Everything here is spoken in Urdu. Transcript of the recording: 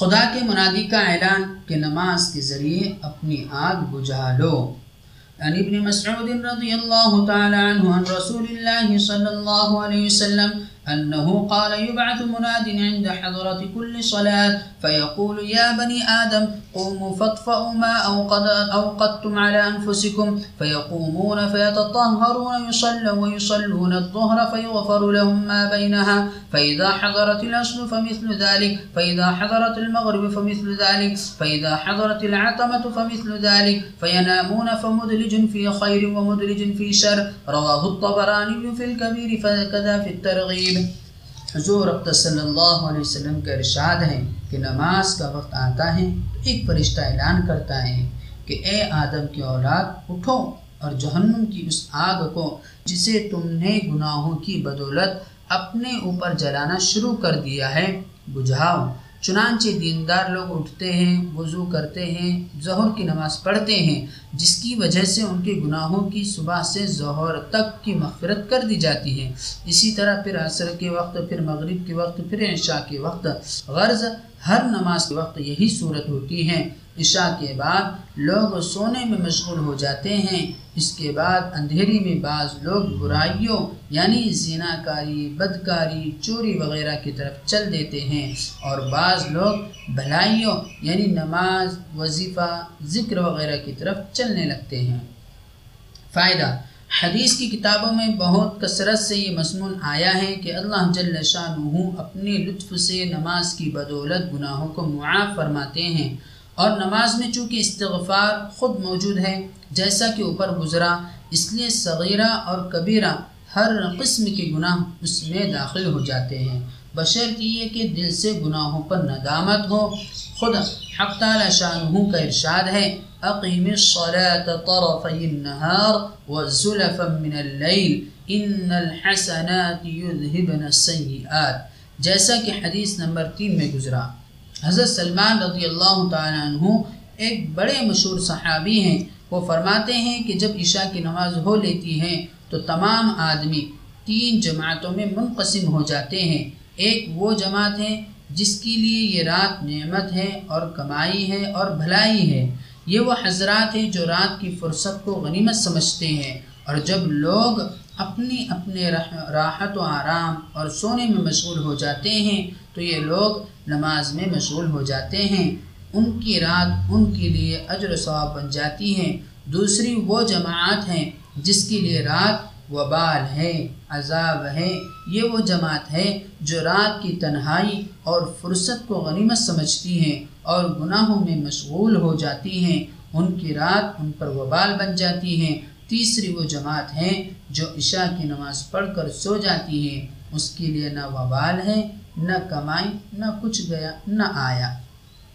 خدا کے منادی کا اعلان کہ نماز کے ذریعے اپنی آگ بجھا لو۔ عن ابن مسعود رضی اللہ تعالی عنہ عن رسول اللہ صلی اللہ علیہ وسلم أنه قال يبعث مناد عند حضرة كل صلاة فيقول يا بني آدم قوموا فاطفأوا ما أوقد أوقدتم على أنفسكم. فيقومون فيتطهرون يصلون ويصلون الظهر فيغفر لهم ما بينها. فإذا حضرت الأصل فمثل ذلك. فإذا حضرت المغرب فمثل ذلك. فإذا حضرت العتمة فمثل ذلك. فينامون فمدلج في خير ومدلج في شر. رواه الطبراني في الكبير فكذا في الترغيب. حضور ربط صلی اللہ علیہ وسلم کا ارشاد ہے کہ نماز کا وقت آتا ہے تو ایک فرشتہ اعلان کرتا ہے کہ اے آدم کی اولاد، اٹھو اور جہنم کی اس آگ کو جسے تم نے گناہوں کی بدولت اپنے اوپر جلانا شروع کر دیا ہے، بجھاؤ۔ چنانچہ دیندار لوگ اٹھتے ہیں، وضو کرتے ہیں، ظہر کی نماز پڑھتے ہیں، جس کی وجہ سے ان کے گناہوں کی صبح سے ظہر تک کی مغفرت کر دی جاتی ہے۔ اسی طرح پھر عصر کے وقت، پھر مغرب کے وقت، پھر عشاء کے وقت، غرض ہر نماز کے وقت یہی صورت ہوتی ہے۔ عشاء کے بعد لوگ سونے میں مشغول ہو جاتے ہیں۔ اس کے بعد اندھیری میں بعض لوگ برائیوں یعنی زینہ کاری بدکاری، چوری وغیرہ کی طرف چل دیتے ہیں۔ اور بعض لوگ بھلائیوں یعنی نماز، وظیفہ، ذکر وغیرہ کی طرف چلنے لگتے ہیں۔ فائدہ، حدیث کی کتابوں میں بہت کثرت سے یہ مضمون آیا ہے کہ اللہ جل شاہ اپنے لطف سے نماز کی بدولت گناہوں کو معاف فرماتے ہیں۔ اور نماز میں چونکہ استغفار خود موجود ہے، جیسا کہ اوپر گزرا، اس لیے صغیرہ اور کبیرہ ہر قسم کے گناہ اس میں داخل ہو جاتے ہیں۔ بشرط یہ کہ دل سے گناہوں پر ندامت ہو۔ خود حق تعالی شانہ کا ارشاد ہے، اقیم الصلاة طرفی النهار وزلفا من اللیل ان الحسنات یذہبن السیئات۔ جیسا کہ حدیث نمبر تین میں گزرا۔ حضرت سلمان رضی اللہ تعالیٰ عنہ ایک بڑے مشہور صحابی ہیں۔ وہ فرماتے ہیں کہ جب عشاء کی نماز ہو لیتی ہے تو تمام آدمی تین جماعتوں میں منقسم ہو جاتے ہیں۔ ایک وہ جماعت ہے جس کے لیے یہ رات نعمت ہے اور کمائی ہے اور بھلائی ہے۔ یہ وہ حضرات ہیں جو رات کی فرصت کو غنیمت سمجھتے ہیں اور جب لوگ اپنی اپنے راحت و آرام اور سونے میں مشغول ہو جاتے ہیں تو یہ لوگ نماز میں مشغول ہو جاتے ہیں۔ ان کی رات ان کے لیے اجر و ثواب بن جاتی ہیں دوسری وہ جماعت ہیں جس کے لیے رات وبال ہے، عذاب ہے۔ یہ وہ جماعت ہے جو رات کی تنہائی اور فرصت کو غنیمت سمجھتی ہیں اور گناہوں میں مشغول ہو جاتی ہیں۔ ان کی رات ان پر وبال بن جاتی ہیں۔ تیسری وہ جماعت ہیں جو عشاء کی نماز پڑھ کر سو جاتی ہیں۔ اس کے لیے نہ وبال ہے، نہ کمائی، نہ کچھ گیا، نہ آیا۔